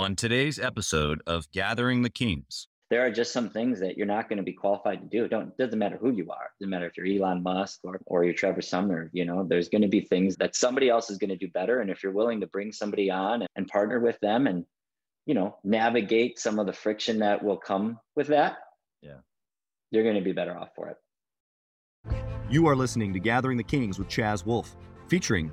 On today's episode of Gathering the Kings, there are just some things that you're not going to be qualified to do. It don't doesn't matter who you are. It doesn't matter if you're Elon Musk or or you're Trevor Sumner. You know, there's going to be things that somebody else is going to do better. And if you're willing to bring somebody on and partner with them and you know navigate some of the friction that will come with that, yeah, you're going to be better off for it. You are listening to Gathering the Kings with Chaz Wolfe, featuring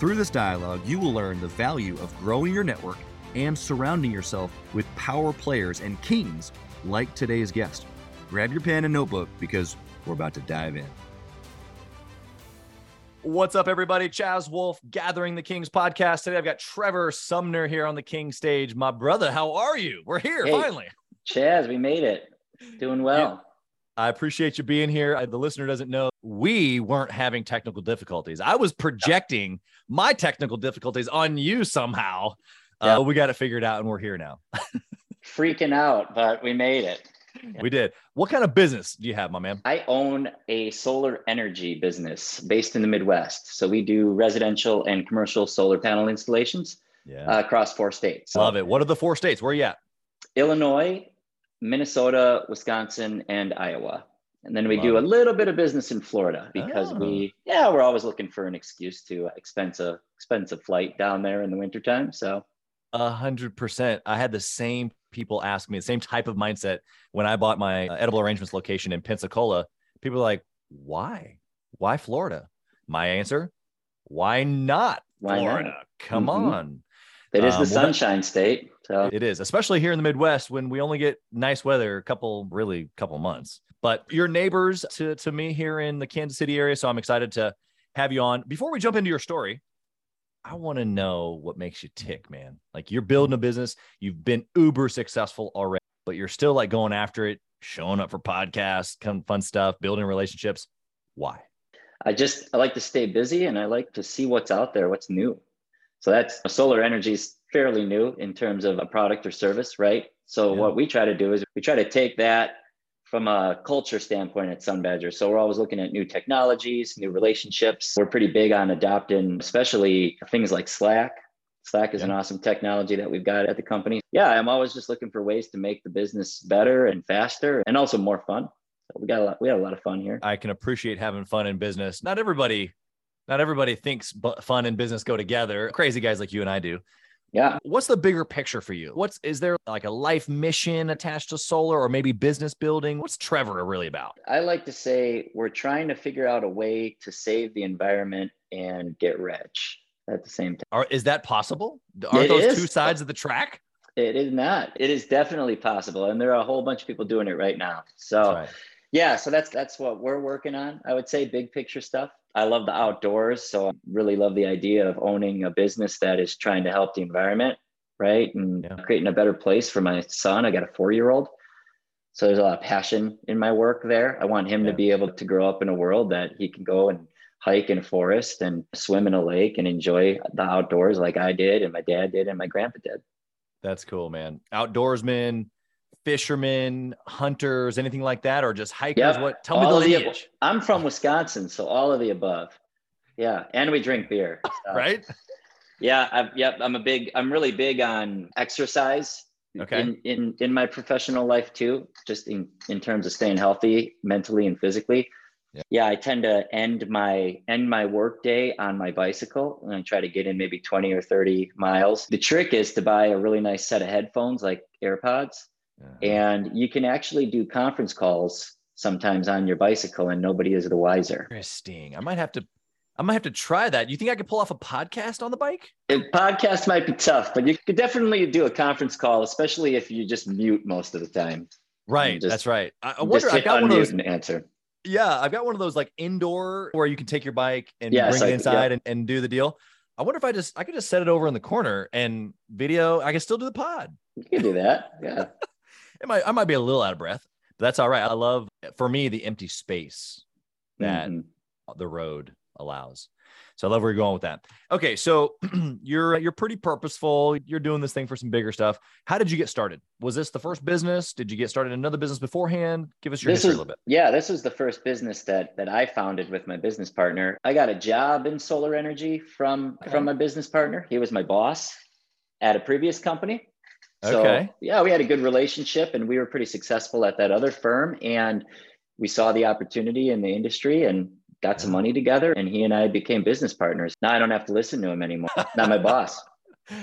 Through this dialogue, you will learn the value of growing your network and surrounding yourself with power players and kings like today's guest. Grab your pen and notebook because we're about to dive in. What's up, everybody? Chaz Wolfe, Gathering the Kings podcast. Today I've got Trevor Sumner here on the King stage. My brother, how are you? We're here hey, finally. Chaz, we made it. Doing well. I appreciate you being here. The listener doesn't know we weren't having technical difficulties. I was projecting my technical difficulties on you somehow. Uh, we got it figured out and we're here now. Freaking out, but we made it. We did. What kind of business do you have, my man? I own a solar energy business based in the Midwest. So we do residential and commercial solar panel installations yeah. uh, across four states. Love it. What are the four states? Where are you at? Illinois, Minnesota, Wisconsin, and Iowa. And then we Love do a little bit of business in Florida because oh. we, yeah, we're always looking for an excuse to expense a expensive flight down there in the wintertime. So a hundred percent. I had the same people ask me the same type of mindset when I bought my uh, edible arrangements location in Pensacola. People are like, why? Why Florida? My answer, why not why Florida? Not? Come mm-hmm. on. It is the um, sunshine well, state. So it is, especially here in the Midwest when we only get nice weather a couple, really couple months. But you're neighbors to, to me here in the Kansas City area. So I'm excited to have you on. Before we jump into your story, I want to know what makes you tick, man. Like you're building a business, you've been uber successful already, but you're still like going after it, showing up for podcasts, fun stuff, building relationships. Why? I just I like to stay busy and I like to see what's out there, what's new. So that's solar energy is fairly new in terms of a product or service, right? So yeah. what we try to do is we try to take that from a culture standpoint at Sun Badger. So we're always looking at new technologies, new relationships. We're pretty big on adopting, especially things like Slack. Slack is yeah. an awesome technology that we've got at the company. Yeah, I'm always just looking for ways to make the business better and faster and also more fun. So we got a lot, we had a lot of fun here. I can appreciate having fun in business. Not everybody not everybody thinks fun and business go together. Crazy guys like you and I do. Yeah. What's the bigger picture for you? What's is there like a life mission attached to solar or maybe business building? What's Trevor really about? I like to say we're trying to figure out a way to save the environment and get rich at the same time. Are, is that possible? Are those is. two sides of the track? It is not. It is definitely possible. And there are a whole bunch of people doing it right now. So right. yeah, so that's that's what we're working on. I would say big picture stuff. I love the outdoors. So I really love the idea of owning a business that is trying to help the environment, right? And yeah. creating a better place for my son. I got a four year old. So there's a lot of passion in my work there. I want him yeah. to be able to grow up in a world that he can go and hike in a forest and swim in a lake and enjoy the outdoors like I did and my dad did and my grandpa did. That's cool, man. Outdoorsmen, fishermen, hunters, anything like that, or just hikers? Yep. What? Tell all me the lineage. The, I'm from Wisconsin, so all of the above. Yeah, and we drink beer. So. right? Yeah. I've, yep. I'm a big. I'm really big on exercise. Okay. In in in my professional life too, just in in terms of staying healthy mentally and physically. Yeah. yeah, I tend to end my end my work day on my bicycle and I try to get in maybe 20 or 30 miles. The trick is to buy a really nice set of headphones like AirPods uh-huh. And you can actually do conference calls sometimes on your bicycle and nobody is the wiser. Interesting. I might have to I might have to try that. You think I could pull off a podcast on the bike? A podcast might be tough, but you could definitely do a conference call, especially if you just mute most of the time. Right. Just, that's right. I, I wonder. I got one of those. answer. Yeah, I've got one of those like indoor where you can take your bike and yeah, bring like, it inside yeah. and, and do the deal. I wonder if I just I could just set it over in the corner and video. I can still do the pod. You can do that. Yeah. It might, I might be a little out of breath, but that's all right. I love, for me, the empty space that mm-hmm. the road allows. So I love where you're going with that. Okay, so you're you're pretty purposeful. You're doing this thing for some bigger stuff. How did you get started? Was this the first business? Did you get started in another business beforehand? Give us your this history was, a little bit. Yeah, this was the first business that that I founded with my business partner. I got a job in solar energy from okay. from my business partner. He was my boss at a previous company. So, okay. yeah, we had a good relationship and we were pretty successful at that other firm and we saw the opportunity in the industry and got some money together and he and I became business partners. Now I don't have to listen to him anymore. Not my boss.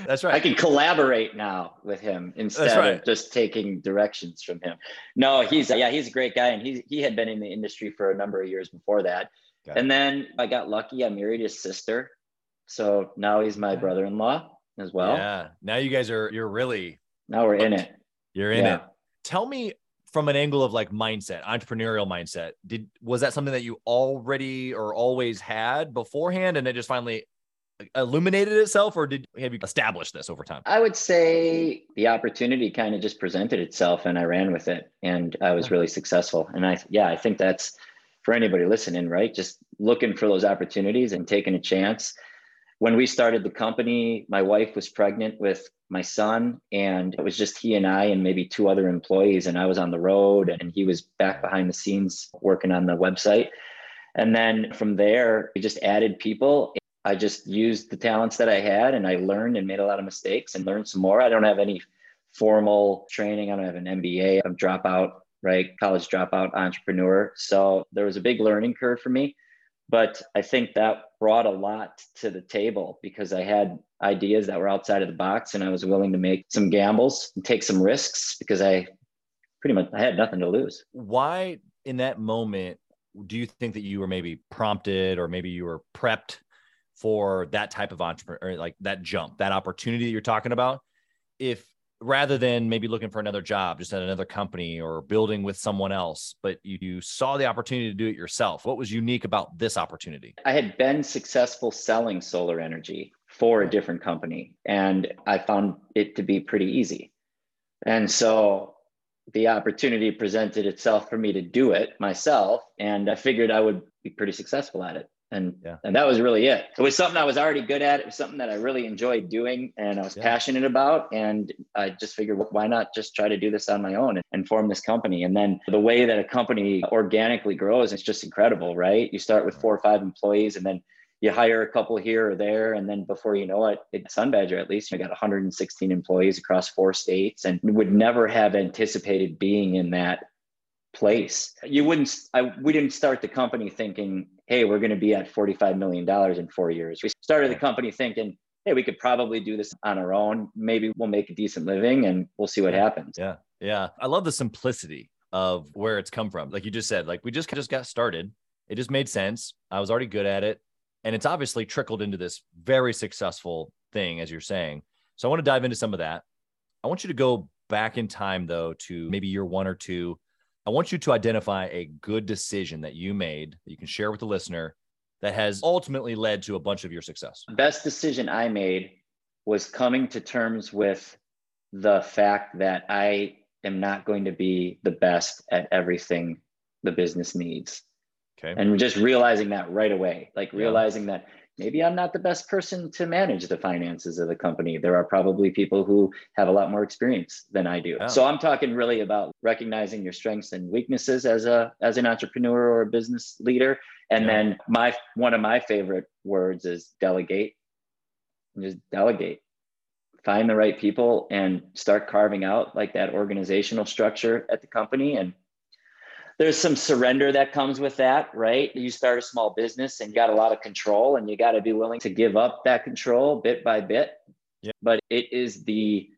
That's right. I can collaborate now with him instead right. of just taking directions from him. No, he's yeah, he's a great guy, and he he had been in the industry for a number of years before that. and then I got lucky. I married his sister, so now he's my brother-in-law as well. Yeah. Now you guys are you're really now we're in it. You're in yeah. it. Tell me from an angle of like mindset, entrepreneurial mindset, did was that something that you already or always had beforehand and it just finally illuminated itself or did have you established this over time? I would say the opportunity kind of just presented itself and I ran with it and I was really successful. And I yeah, I think that's for anybody listening, right? Just looking for those opportunities and taking a chance. When we started the company, my wife was pregnant with my son and it was just he and I and maybe two other employees and I was on the road and he was back behind the scenes working on the website. And then from there, we just added people. I just used the talents that I had and I learned and made a lot of mistakes and learned some more. I don't have any formal training. I don't have an MBA. I'm dropout, right? College dropout entrepreneur. So there was a big learning curve for me. But I think that brought a lot to the table because I had ideas that were outside of the box and I was willing to make some gambles and take some risks because I pretty much I had nothing to lose. Why in that moment do you think that you were maybe prompted or maybe you were prepped for that type of entrepreneur like that jump, that opportunity that you're talking about? If rather than maybe looking for another job just at another company or building with someone else but you, you, saw the opportunity to do it yourself. What was unique about this opportunity? I had been successful selling solar energy for a different company and i found it to be pretty easy. And so the opportunity presented itself for me to do it myself and i figured i would be pretty successful at it and yeah. and that was really it. It was something i was already good at. It was something that i really enjoyed doing and i was yeah. passionate about. And i just figured well, why not just try to do this on my own and, and, form this company? And then the way that a company organically grows it's just incredible right? You start with four or five employees and then you hire a couple here or there. And then before you know it at sun badger at least. You got 116 employees across four states and would never have anticipated being in that place you wouldn't I, we didn't start the company thinking hey, we're going to be at $45 million in four years. We started the company thinking, hey, we could probably do this on our own. Maybe we'll make a decent living and we'll see what happens. Yeah. Yeah. I love the simplicity of where it's come from. Like you just said, like we just just got started. It just made sense. I was already good at it. And it's obviously trickled into this very successful thing, as you're saying. So I want to dive into some of that. I want you to go back in time, though, to maybe year one or two I want you to identify a good decision that you made that you can share with the listener that has ultimately led to a bunch of your success. Best decision I made was coming to terms with the fact that I am not going to be the best at everything the business needs. Okay. And just realizing that right away, like realizing yeah. that maybe I'm not the best person to manage the finances of the company. There are probably people who have a lot more experience than I do. So I'm talking really about recognizing your strengths and weaknesses as a as an entrepreneur or a business leader. And yeah. then my one of my favorite words is delegate. Just delegate. Find the right people and start carving out like that organizational structure at the company and there's some surrender that comes with that, right? You start a small business and you got a lot of control and you got to be willing to give up that control bit by bit. Yeah. But it is the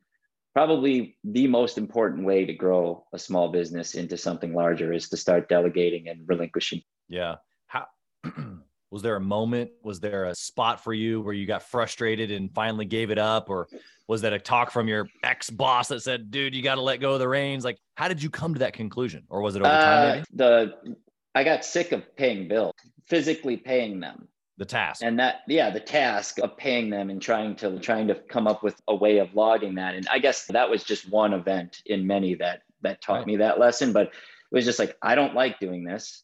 probably the most important way to grow a small business into something larger is to start delegating and relinquishing. Yeah. How was there a moment was there a spot for you where you got frustrated and finally gave it up? Or was that a talk from your ex boss that said dude you got to let go of the reins like how did you come to that conclusion? Or was it over time uh, the i got sick of paying bills physically paying them. The task. And that yeah the task of paying them and trying to trying to come up with a way of logging that. And i guess that was just one event in many that that taught right. me that lesson. But it was just like i don't like doing this.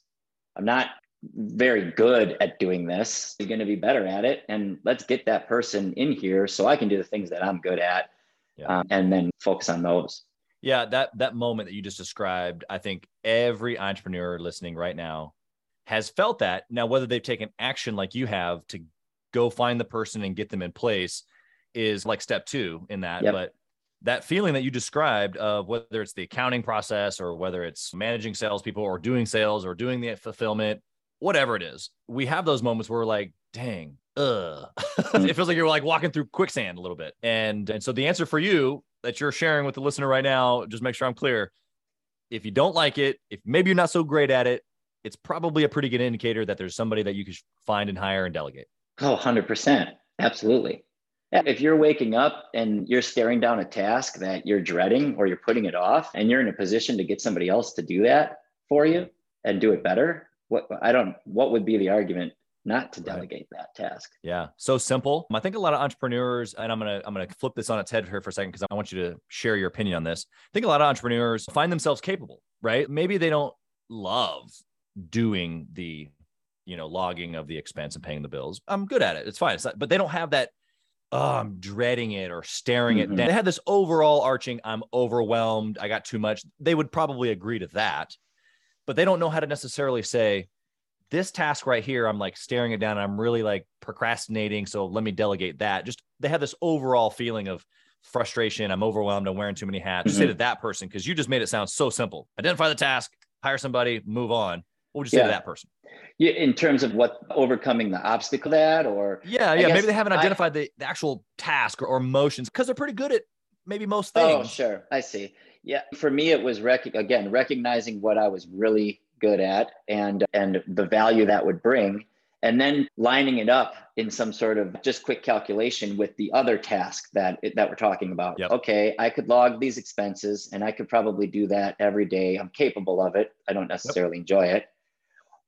I'm not very good at doing this you're going to be better at it and let's get that person in here so i can do the things that i'm good at yeah. um, and then focus on those yeah that that moment that you just described i think every entrepreneur listening right now has felt that. Now, whether they've taken action like you have to go find the person and get them in place is like step two in that. Yep. But that feeling that you described of whether it's the accounting process or whether it's managing salespeople or doing sales or doing the fulfillment, whatever it is, we have those moments where we're like, dang, uh, ugh. Hmm. it feels like you're like walking through quicksand a little bit. And and so the answer for you that you're sharing with the listener right now, just make sure I'm clear. If you don't like it, if maybe you're not so great at it, it's probably a pretty good indicator that there's somebody that you could find and hire and delegate. Oh, 100%. Absolutely. If you're waking up and you're staring down a task that you're dreading or you're putting it off and you're in a position to get somebody else to do that for you and do it better, what I don't what would be the argument not to delegate right. that task? Yeah, so simple. I think a lot of entrepreneurs and I'm going to I'm going to flip this on its head here for a second because I want you to share your opinion on this. I think a lot of entrepreneurs find themselves capable, right? Maybe they don't love doing the you know logging of the expense and paying the bills i'm good at it it's fine it's not, but they don't have that oh i'm dreading it or staring mm-hmm. at they had this overall arching i'm overwhelmed i got too much they would probably agree to that but they don't know how to necessarily say this task right here i'm like staring it down and i'm really like procrastinating so let me delegate that just they have this overall feeling of frustration i'm overwhelmed i'm wearing too many hats mm-hmm. say to that person because you just made it sound so simple identify the task hire somebody move on what would you say yeah. to that person? Yeah, in terms of what overcoming the obstacle that, or yeah, yeah, maybe they haven't identified I, the, the actual task or, or motions because they're pretty good at maybe most oh, things. Oh, sure, I see. Yeah, for me, it was rec- again recognizing what I was really good at and and the value that would bring, and then lining it up in some sort of just quick calculation with the other task that that we're talking about. Yep. Okay, I could log these expenses, and I could probably do that every day. I'm capable of it. I don't necessarily yep. enjoy it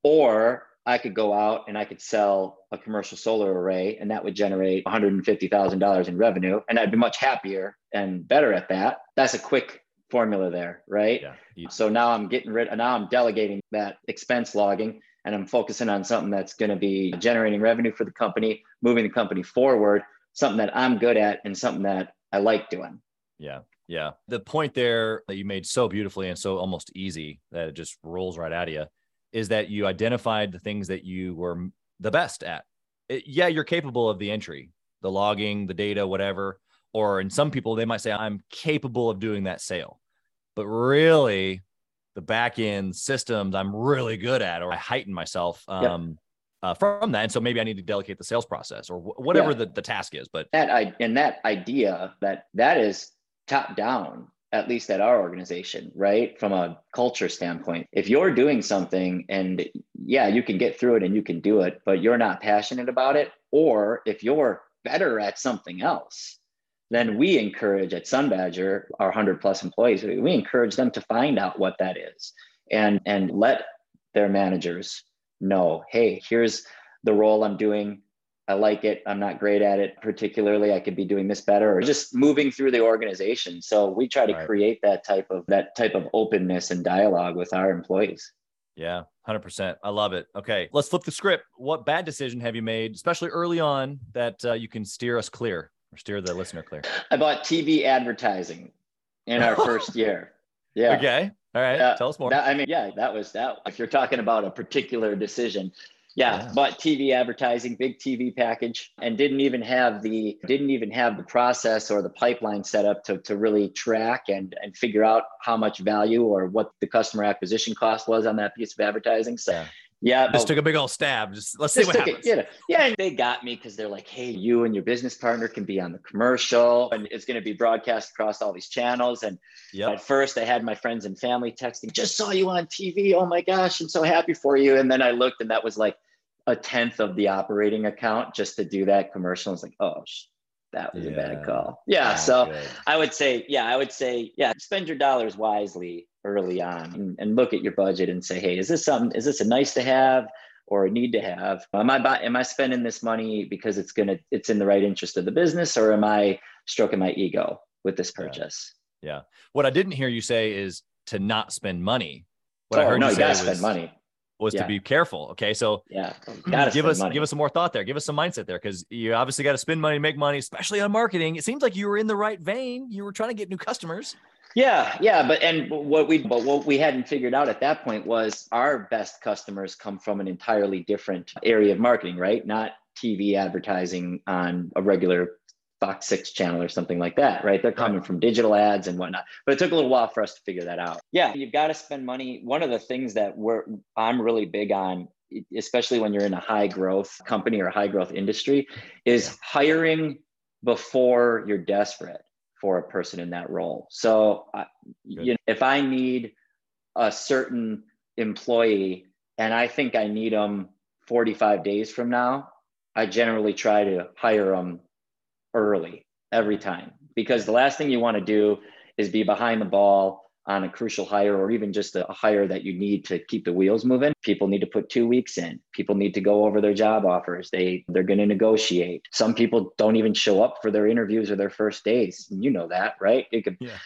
or I could go out and I could sell a commercial solar array and that would generate $150,000 in revenue. And I'd be much happier and better at that. That's a quick formula there, right? Yeah. So now I'm getting rid, of now I'm delegating that expense logging and I'm focusing on something that's going to be generating revenue for the company, moving the company forward, something that I'm good at and something that I like doing. Yeah. Yeah. The point there that you made so beautifully and so almost easy that it just rolls right out of you is that you identified the things that you were the best at. It, yeah, you're capable of the entry, the logging, the data, whatever. Or in some people, they might say, I'm capable of doing that sale. But really, the back end systems I'm really good at, or I heighten myself um, yeah. uh, from that. And so maybe I need to delegate the sales process or whatever yeah. the, the task is. But that I, and that idea that that is top down at least at our organization, right? From a culture standpoint, if you're doing something and yeah, you can get through it and you can do it, but you're not passionate about it, or if you're better at something else, then we encourage at Sun Badger, our 100 plus employees, we encourage them to find out what that is and, and let their managers know, hey, here's the role I'm doing I like it. I'm not great at it particularly. I could be doing this better or just moving through the organization. So we try to right. create that type of that type of openness and dialogue with our employees. Yeah, 100%. I love it. Okay, let's flip the script. What bad decision have you made, especially early on, that uh, you can steer us clear or steer the listener clear? I bought TV advertising in our first year. Yeah. Okay. All right. Uh, Tell us more. That, I mean, yeah, that was that. If you're talking about a particular decision, yeah, yeah, bought TV advertising, big TV package, and didn't even have the didn't even have the process or the pipeline set up to, to really track and and figure out how much value or what the customer acquisition cost was on that piece of advertising. So yeah. Yeah, just took a big old stab. Just let's see what happens. It, yeah, and they got me because they're like, "Hey, you and your business partner can be on the commercial, and it's going to be broadcast across all these channels." And yep. at first, I had my friends and family texting, "Just saw you on TV. Oh my gosh, I'm so happy for you." And then I looked, and that was like a tenth of the operating account just to do that commercial. It's like, oh, that was yeah. a bad call. Yeah. so good. I would say, yeah, I would say, yeah, spend your dollars wisely early on and, and, look at your budget and say, hey, is this something, is this a nice to have? or a need to have? Am I buy, am I spending this money because it's gonna it's in the right interest of the business, or am I stroking my ego with this purchase? Yeah. yeah. What I didn't hear you say is to not spend money. What oh, I heard no, you, you gotta spend money. Was yeah. to be careful. Okay, so yeah, give us money. give us some more thought there. Give us some mindset there because you obviously got to spend money, to make money, especially on marketing. It seems like you were in the right vein. You were trying to get new customers. Yeah, yeah, but and what we but what we hadn't figured out at that point was our best customers come from an entirely different area of marketing, right? Not TV advertising on a regular Fox 6 channel or something like that, right? They're coming from digital ads and whatnot. But it took a little while for us to figure that out. Yeah, you've got to spend money. One of the things that we're I'm really big on, especially when you're in a high growth company or high growth industry, is hiring before you're desperate for a person in that role. So, uh, you know, if I need a certain employee and I think I need them 45 days from now, I generally try to hire them early every time because the last thing you want to do is be behind the ball on a crucial hire or even just a hire that you need to keep the wheels moving. People need to put two weeks in. People need to go over their job offers. They they're going to negotiate. Some people don't even show up for their interviews or their first days. You know that right? You could yeah.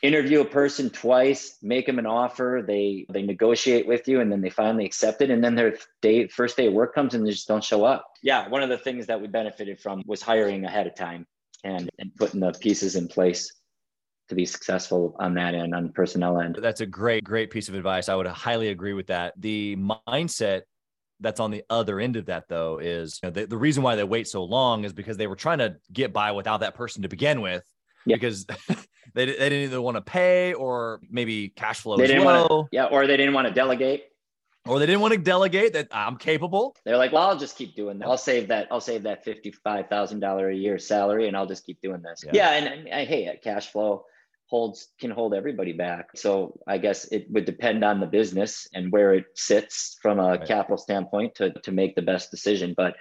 interview a person twice make them an offer they they negotiate with you and then they finally accept it and then their day first day of work comes and they just don't show up. Yeah one of the things that we benefited from was hiring ahead of time and, and putting the pieces in place to be successful on that end, on the personnel end. That's a great, great piece of advice. I would highly agree with that. The mindset that's on the other end of that though is you know, the, the reason why they wait so long is because they were trying to get by without that person to begin with yep. because they, they didn't either want to pay or maybe cash flow they didn't want to yeah or they didn't want to delegate or they didn't want to delegate that I'm capable. They're like, well, I'll just keep doing that. I'll save that. I'll save that fifty-five thousand dollar a year salary, and I'll just keep doing this. Yeah, yeah and, and I hate uh, cash flow holds can hold everybody back. So I guess it would depend on the business and where it sits from a right. capital standpoint to to make the best decision. But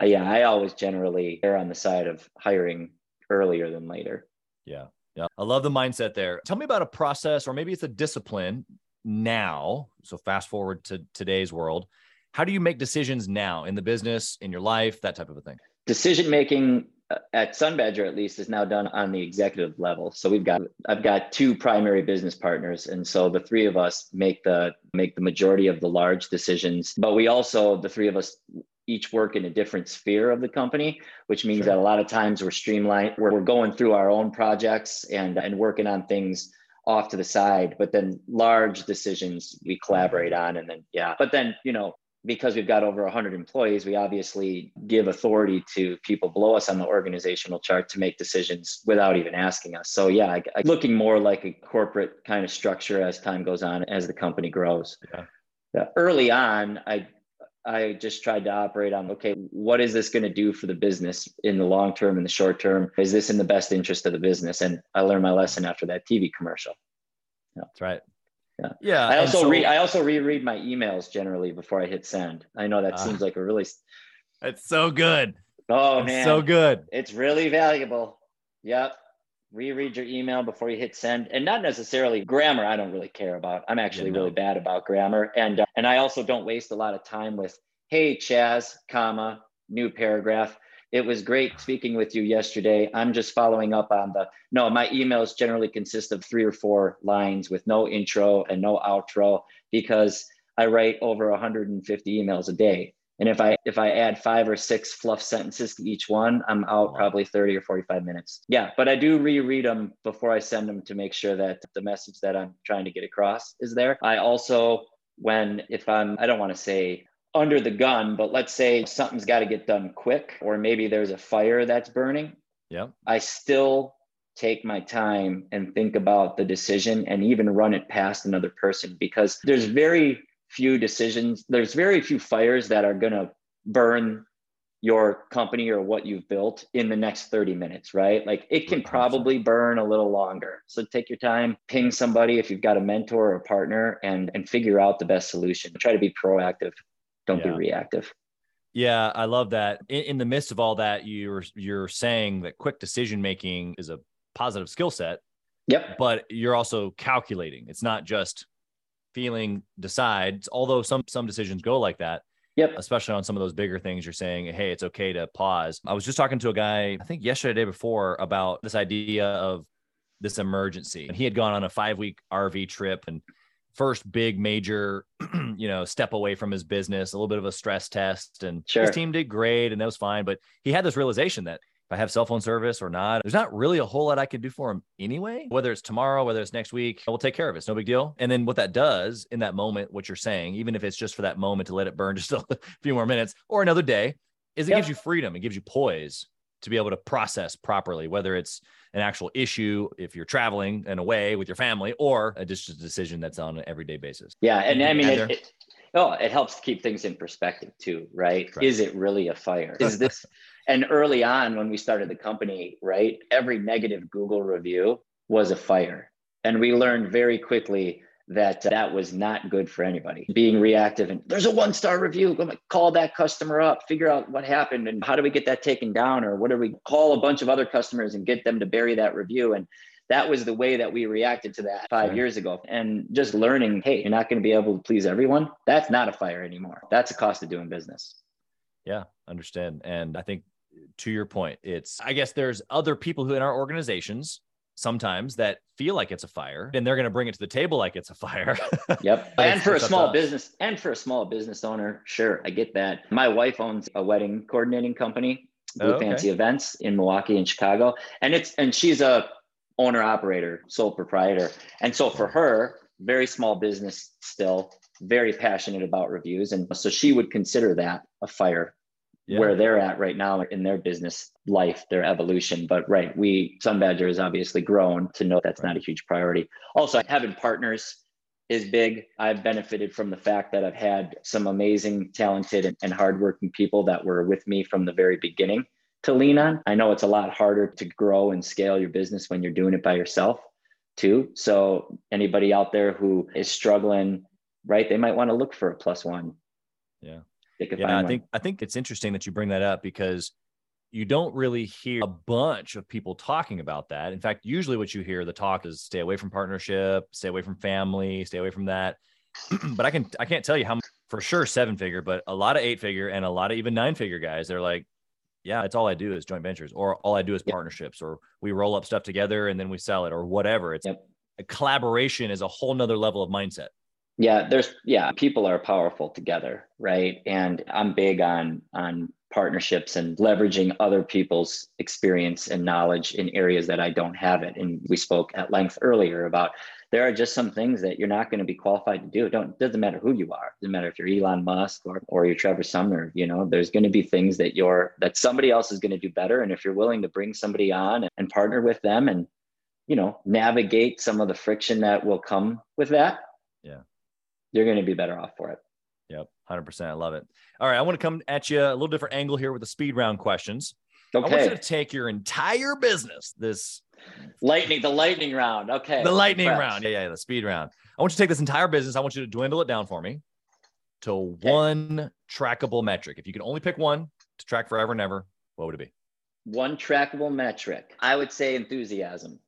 uh, yeah, I always generally err on the side of hiring earlier than later. Yeah. Yeah. I love the mindset there. Tell me about a process or maybe it's a discipline now. So fast forward to today's world. How do you make decisions now in the business, in your life, that type of a thing? Decision making Uh, at Sun Badger at least is now done on the executive level. So we've got I've got two primary business partners, and so the three of us make the make the majority of the large decisions. But we also the three of us each work in a different sphere of the company, which means sure. that a lot of times we're streamlined. We're, we're going through our own projects and and working on things off to the side. But then large decisions we collaborate on, and then yeah. But then you know because we've got over 100 employees, we obviously give authority to people below us on the organizational chart to make decisions without even asking us. So, yeah, I, I, looking more like a corporate kind of structure as time goes on, as the company grows. Yeah. yeah. Early on, I I just tried to operate on okay, what is this going to do for the business in the long term, in the short term? Is this in the best interest of the business? And I learned my lesson after that TV commercial. Yeah. That's right. Yeah. Yeah. I also so, read I also reread my emails generally before I hit send. I know that uh, seems like a really It's so good. Oh man. So good. It's really valuable. Yep. Reread your email before you hit send and not necessarily grammar I don't really care about. I'm actually yeah, no. really bad about grammar and uh, and I also don't waste a lot of time with hey Chaz, comma, new paragraph it was great speaking with you yesterday. I'm just following up on the no, my emails generally consist of three or four lines with no intro and no outro because I write over 150 emails a day. And if I if I add five or six fluff sentences to each one, I'm out probably 30 or 45 minutes. Yeah, but I do reread them before I send them to make sure that the message that I'm trying to get across is there. I also when if I'm I don't want to say under the gun, but let's say something's got to get done quick, or maybe there's a fire that's burning. Yeah. I still take my time and think about the decision and even run it past another person because there's very few decisions, there's very few fires that are going to burn your company or what you've built in the next 30 minutes, right? Like it can probably burn a little longer. So take your time, ping somebody if you've got a mentor or a partner and and figure out the best solution. Try to be proactive. Don't yeah. be reactive. Yeah, I love that. In, in, the midst of all that, you're you're saying that quick decision making is a positive skill set. Yep. But you're also calculating. It's not just feeling decides, although some some decisions go like that. Yep. Especially on some of those bigger things, you're saying, hey, it's okay to pause. I was just talking to a guy, I think yesterday, day before, about this idea of this emergency. And he had gone on a five week RV trip and first big major, you know, step away from his business, a little bit of a stress test. And sure. his team did great and that was fine. But he had this realization that if I have cell phone service or not, there's not really a whole lot I can do for him anyway. Whether it's tomorrow, whether it's next week, we'll take care of it. It's no big deal. And then what that does in that moment, what you're saying, even if it's just for that moment to let it burn just a few more minutes or another day, is it yep. gives you freedom. It gives you poise to be able to process properly, whether it's an actual issue if you're traveling and away with your family or a, just a decision that's on an everyday basis. Yeah. And I mean, it, it, oh, it helps to keep things in perspective too, right? Correct. Is it really a fire? Is this, and early on when we started the company, right, every negative Google review was a fire. And we learned very quickly that uh, that was not good for anybody. Being reactive and there's a one star review, go call that customer up, figure out what happened and how do we get that taken down or what do we call a bunch of other customers and get them to bury that review and that was the way that we reacted to that five right. years ago. And just learning, hey, you're not going to be able to please everyone. That's not a fire anymore. That's a cost of doing business. Yeah, understand. And I think to your point, it's I guess there's other people who in our organizations sometimes that feel like it's a fire and they're going to bring it to the table like it's a fire. yep. and for a small business and for a small business owner, sure, I get that. My wife owns a wedding coordinating company, Blue oh, okay. Fancy Events in Milwaukee and Chicago, and it's and she's a owner operator, sole proprietor. And so for her, very small business still, very passionate about reviews and so she would consider that a fire yeah. where they're at right now in their business life, their evolution. But right, we Sun Badger has obviously grown to know that's right. not a huge priority. Also, having partners is big. I've benefited from the fact that I've had some amazing, talented, and, and hardworking people that were with me from the very beginning to lean on. I know it's a lot harder to grow and scale your business when you're doing it by yourself, too. So, anybody out there who is struggling, right, they might want to look for a plus one. Yeah yeah, I think I think it's interesting that you bring that up because you don't really hear a bunch of people talking about that. In fact, usually what you hear the talk is stay away from partnership, stay away from family, stay away from that. but I can I can't tell you how much, for sure seven figure, but a lot of eight figure and a lot of even nine figure guys, they're like, yeah, that's all I do is joint ventures, or all I do is yep. partnerships, or we roll up stuff together and then we sell it, or whatever. It's yep. a collaboration is a whole nother level of mindset yeah there's yeah people are powerful together right? And i'm big on on partnerships and leveraging other people's experience and knowledge in areas that i don't have it. And we spoke at length earlier about there are just some things that you're not going to be qualified to do. It don't doesn't matter who you are. Doesn't matter if you're elon musk or, or you're trevor sumner you know? There's going to be things that you're that somebody else is going to do better. And if you're willing to bring somebody on and, partner with them and you know navigate some of the friction that will come with that you're going to be better off for it. Yep, 100%. I love it. All right, I want to come at you a little different angle here with the speed round questions. Okay. I want you to take your entire business, this lightning, the lightning round. Okay. The lightning round. Yeah, yeah, the speed round. I want you to take this entire business. I want you to dwindle it down for me to okay. one trackable metric. If you could only pick one to track forever and ever, what would it be? One trackable metric. I would say enthusiasm.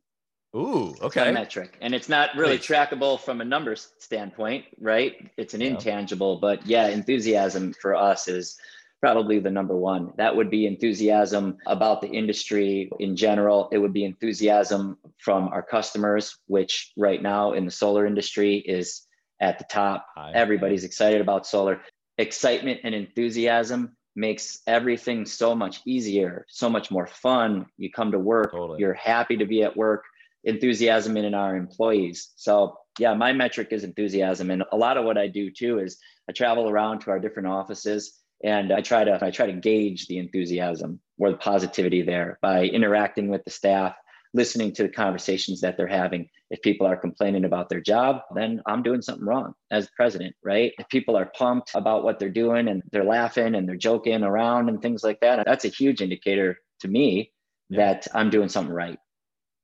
Ooh, okay. metric. And it's not really Please. trackable from a numbers standpoint, right? It's an yeah. intangible, but yeah, enthusiasm for us is probably the number one. That would be enthusiasm about the industry in general. It would be enthusiasm from our customers, which right now in the solar industry is at the top. Hi. Everybody's excited about solar. Excitement and enthusiasm makes everything so much easier, so much more fun. You come to work, totally. you're happy to be at work enthusiasm in our employees. So yeah, my metric is enthusiasm. And a lot of what I do too is I travel around to our different offices and I try to I try to gauge the enthusiasm or the positivity there by interacting with the staff, listening to the conversations that they're having. If people are complaining about their job, then I'm doing something wrong as president, right? If people are pumped about what they're doing and they're laughing and they're joking around and things like that, that's a huge indicator to me yeah. that I'm doing something right.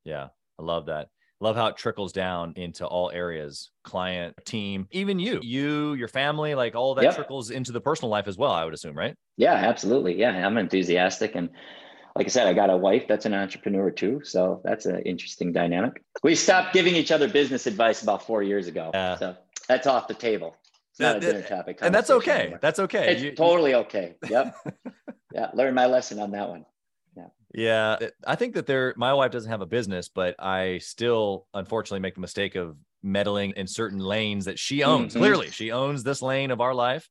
Yeah. I love that. Love how it trickles down into all areas client, team, even you, you, your family, like all that yep. trickles into the personal life as well, I would assume, right? Yeah, absolutely. Yeah, I'm enthusiastic. And like I said, I got a wife that's an entrepreneur too. So that's an interesting dynamic. We stopped giving each other business advice about four years ago. Yeah. So that's off the table. It's not a dinner topic. And that's okay. Anymore. That's okay. It's you, totally okay. Yep. yeah. Learn my lesson on that one. Yeah. Yeah. I think that there, my wife doesn't have a business, but I still unfortunately make the mistake of meddling in certain lanes that she owns. Mm-hmm. Clearly, she owns this lane of our life.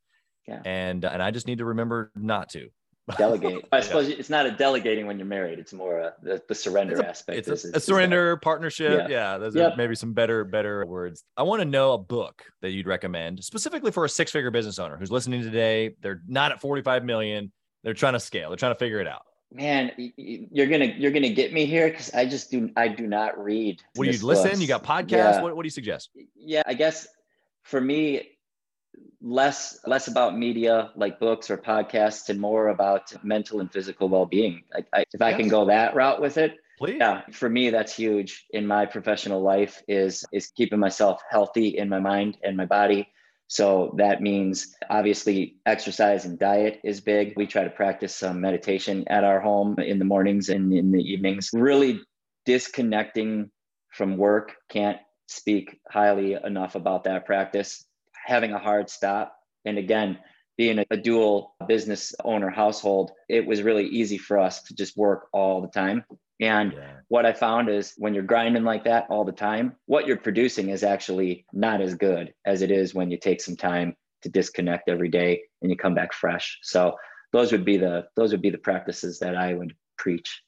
Yeah. And, and I just need to remember not to delegate. I suppose yeah. it's not a delegating when you're married. It's more a, the, the surrender it's a, aspect. It's a, is, a surrender that, partnership. Yeah, yeah those yep. are maybe some better better words. I want to know a book that you'd recommend specifically for a six figure business owner who's listening today. They're not at 45 million. They're trying to scale. They're trying to figure it out. Man, you're gonna you're gonna get me here because I just do I do not read. What do you listen? Books. You got podcasts. Yeah. What, what do you suggest? Yeah, I guess for me less less about media like books or podcasts and more about mental and physical well-being I, I, if i can go that route with it Please. yeah for me that's huge in my professional life is is keeping myself healthy in my mind and my body so that means obviously exercise and diet is big we try to practice some meditation at our home in the mornings and in the evenings really disconnecting from work can't speak highly enough about that practice having a hard stop. And again, being a, dual business owner household, it was really easy for us to just work all the time. And yeah. what I found is when you're grinding like that all the time, what you're producing is actually not as good as it is when you take some time to disconnect every day and you come back fresh. So those would be the those would be the practices that I would preach.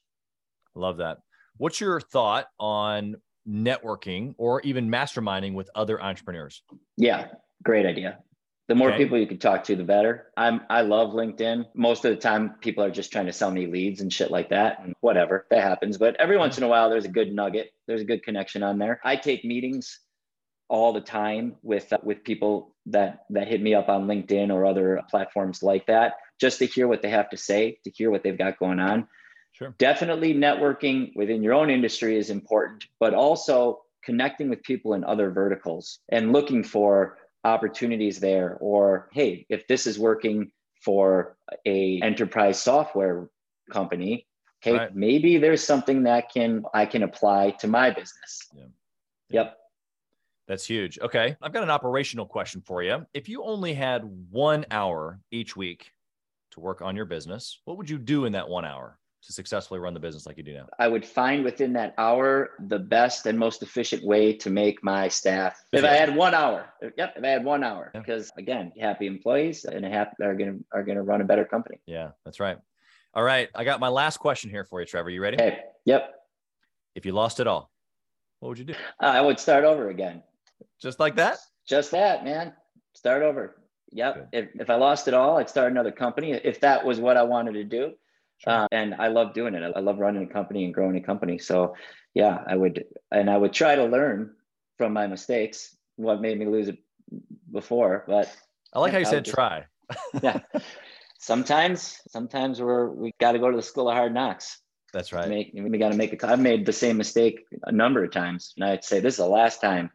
Love that. What's your thought on networking or even masterminding with other entrepreneurs? Yeah, Great idea. The more okay. people you can talk to, the better. I'm I love LinkedIn. Most of the time, people are just trying to sell me leads and shit like that, and whatever that happens. But every once in a while, there's a good nugget. There's a good connection on there. I take meetings all the time with uh, with people that that hit me up on LinkedIn or other platforms like that, just to hear what they have to say, to hear what they've got going on. Sure. Definitely networking within your own industry is important, but also connecting with people in other verticals and looking for opportunities there or hey if this is working for a enterprise software company okay right. maybe there's something that can i can apply to my business. Yeah. yep. That's huge. Okay i've got an operational question for you. If you only had one hour each week to work on your business what would you do in that one hour to successfully run the business like you do now? I would find within that hour the best and most efficient way to make my staff. If. I had one hour, yep, if I had one hour, yeah. because again, happy employees and happy are gonna are gonna run a better company. Yeah, that's right. All right, I got my last question here for you, Trevor. You ready? Hey, Yep. If you lost it all, what would you do? Uh, I would start over again. Just like that? Just that, man. Start over. Yep. If, if I lost it all, I'd start another company. If that was what I wanted to do. Uh, and I love doing it. I love running a company and growing a company. So, yeah, I would, and I would try to learn from my mistakes, what made me lose it before. But I like how you said just, try. yeah. Sometimes, sometimes we're we got to go to the school of hard knocks. That's right. Make, we got to make it. I've made the same mistake a number of times, and I'd say this is the last time. I'm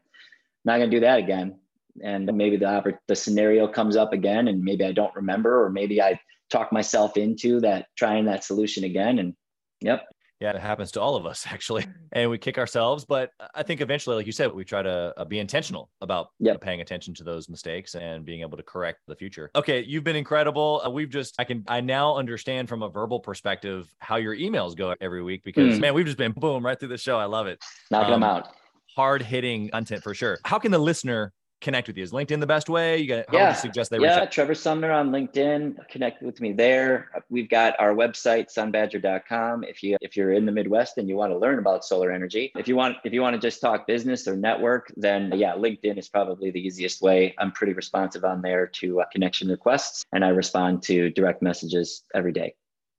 not gonna do that again. And maybe the the scenario comes up again, and maybe I don't remember, or maybe I talk myself into that trying that solution again and yep. Yeah it happens to all of us actually and we kick ourselves but i think eventually like you said we try to uh, be intentional about yep. paying attention to those mistakes and being able to correct the future. Okay you've been incredible. Uh, we've just i can i now understand from a verbal perspective how your emails go every week because mm. man we've just been boom right through the show. I love it. Knocking um, them out. hard hitting content for sure. How can the listener connect with you? Is LinkedIn the best way? You got how yeah. would you suggest they yeah, Trevor Sumner on LinkedIn. Connect with me there. We've got our website, sunbadger.com. If you if you're in the Midwest and you want to learn about solar energy, if you want if you want to just talk business or network, then yeah, LinkedIn is probably the easiest way. I'm pretty responsive on there to uh, connection requests, and I respond to direct messages every day.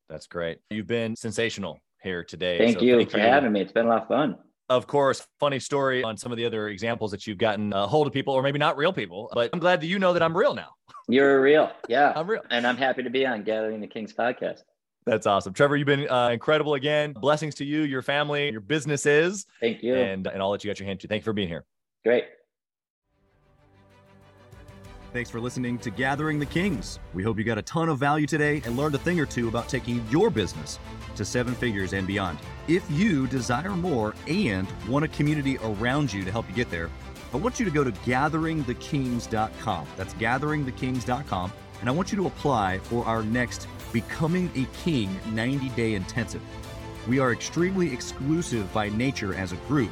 That's great. You've been sensational here today. Thank so you thank for you. having me. It's been a lot of fun of course, funny story on some of the other examples that you've gotten a hold of people, or maybe not real people, but I'm glad that you know that I'm real now. You're real. Yeah. I'm real. And I'm happy to be on Gathering the Kings podcast. That's awesome. Trevor, you've been uh, incredible again. Blessings to you, your family, your businesses. Thank you. And, and I'll let you get your hand to. Thank you for being here. Great. Thanks for listening to Gathering the Kings. We hope you got a ton of value today and learned a thing or two about taking your business to seven figures and beyond. If you desire more and want a community around you to help you get there, I want you to go to gatheringthekings.com. That's gatheringthekings.com. And I want you to apply for our next Becoming a King 90 day intensive. We are extremely exclusive by nature as a group.